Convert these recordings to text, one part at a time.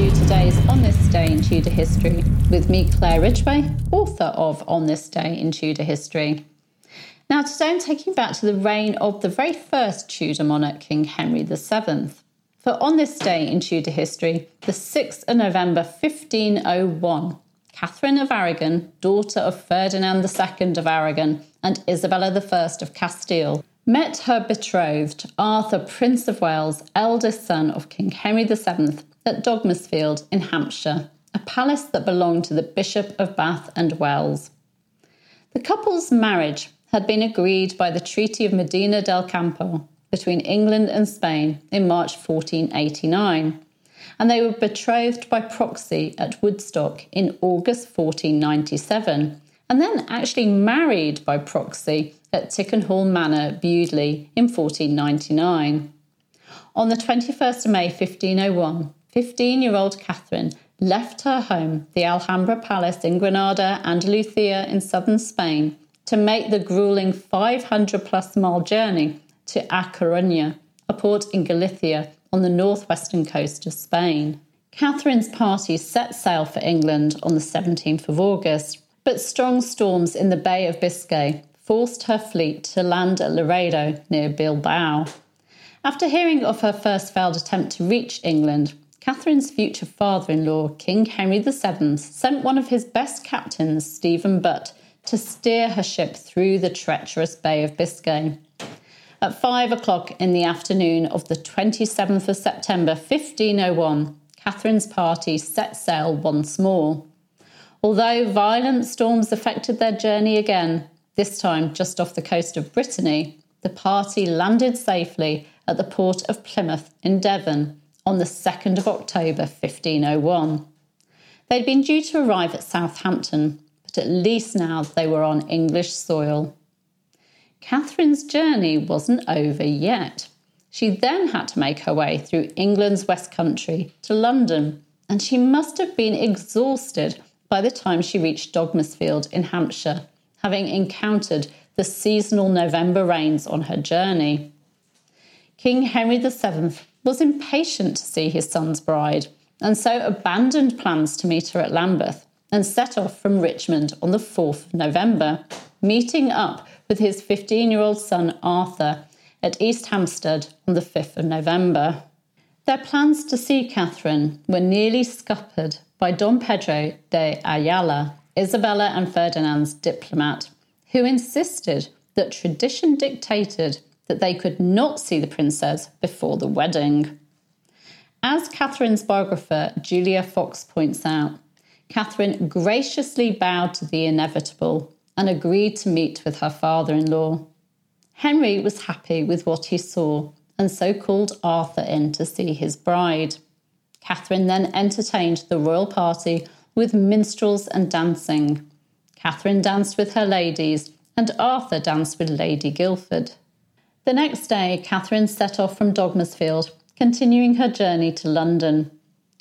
to today's On This Day in Tudor History with me, Claire Ridgway, author of On This Day in Tudor History. Now, today I'm taking you back to the reign of the very first Tudor monarch, King Henry VII. For on this day in Tudor history, the 6th of November 1501, Catherine of Aragon, daughter of Ferdinand II of Aragon and Isabella I of Castile, met her betrothed, Arthur, Prince of Wales, eldest son of King Henry VII, at Dogmersfield in Hampshire, a palace that belonged to the Bishop of Bath and Wells. The couple's marriage had been agreed by the Treaty of Medina del Campo between England and Spain in March 1489, and they were betrothed by proxy at Woodstock in August 1497, and then actually married by proxy at Tickenhill Manor, Bewdley, in 1499. On the 21st of May 1501, 15 year old Catherine left her home, the Alhambra Palace in Granada, Andalusia in southern Spain, to make the grueling 500 plus mile journey to A Coruña, a port in Galicia on the northwestern coast of Spain. Catherine's party set sail for England on the 17th of August, but strong storms in the Bay of Biscay forced her fleet to land at Laredo near Bilbao. After hearing of her first failed attempt to reach England, Catherine's future father in law, King Henry VII, sent one of his best captains, Stephen Butt, to steer her ship through the treacherous Bay of Biscay. At five o'clock in the afternoon of the 27th of September 1501, Catherine's party set sail once more. Although violent storms affected their journey again, this time just off the coast of Brittany, the party landed safely at the port of Plymouth in Devon on the 2nd of October 1501. They'd been due to arrive at Southampton, but at least now they were on English soil. Catherine's journey wasn't over yet. She then had to make her way through England's West Country to London, and she must have been exhausted by the time she reached Dogmersfield in Hampshire, having encountered the seasonal November rains on her journey. King Henry VII was impatient to see his son's bride, and so abandoned plans to meet her at Lambeth and set off from Richmond on the 4th of November, meeting up with his 15 year old son Arthur at East Hampstead on the 5th of November. Their plans to see Catherine were nearly scuppered by Don Pedro de Ayala, Isabella and Ferdinand's diplomat, who insisted that tradition dictated that they could not see the princess before the wedding. As Catherine's biographer Julia Fox points out, Catherine graciously bowed to the inevitable and agreed to meet with her father in law. Henry was happy with what he saw and so called Arthur in to see his bride. Catherine then entertained the royal party with minstrels and dancing. Catherine danced with her ladies, and Arthur danced with Lady Guildford. The next day, Catherine set off from Dogmersfield, continuing her journey to London.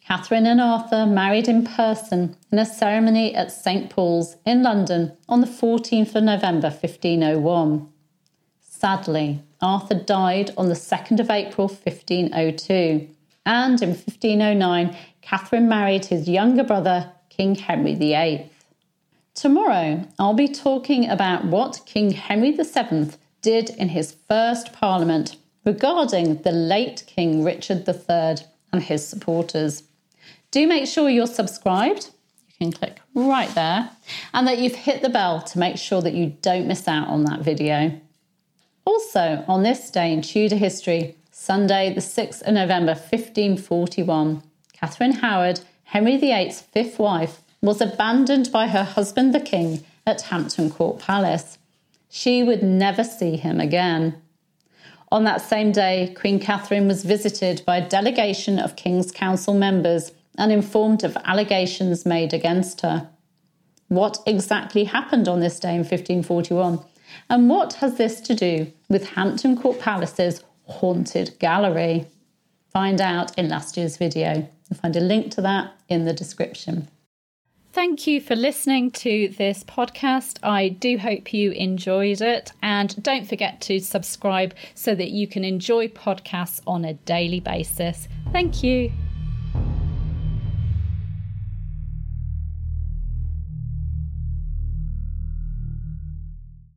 Catherine and Arthur married in person in a ceremony at St Paul's in London on the 14th of November 1501. Sadly, Arthur died on the 2nd of April 1502, and in 1509, Catherine married his younger brother, King Henry VIII. Tomorrow, I'll be talking about what King Henry VII did in his first parliament regarding the late King Richard III and his supporters. Do make sure you're subscribed. You can click right there, and that you've hit the bell to make sure that you don't miss out on that video. Also, on this day in Tudor history, Sunday, the 6th of November 1541, Catherine Howard, Henry VIII's fifth wife, was abandoned by her husband the king at Hampton Court Palace she would never see him again. On that same day, Queen Catherine was visited by a delegation of King's Council members and informed of allegations made against her. What exactly happened on this day in 1541? And what has this to do with Hampton Court Palace's haunted gallery? Find out in last year's video. You'll find a link to that in the description. Thank you for listening to this podcast. I do hope you enjoyed it. And don't forget to subscribe so that you can enjoy podcasts on a daily basis. Thank you.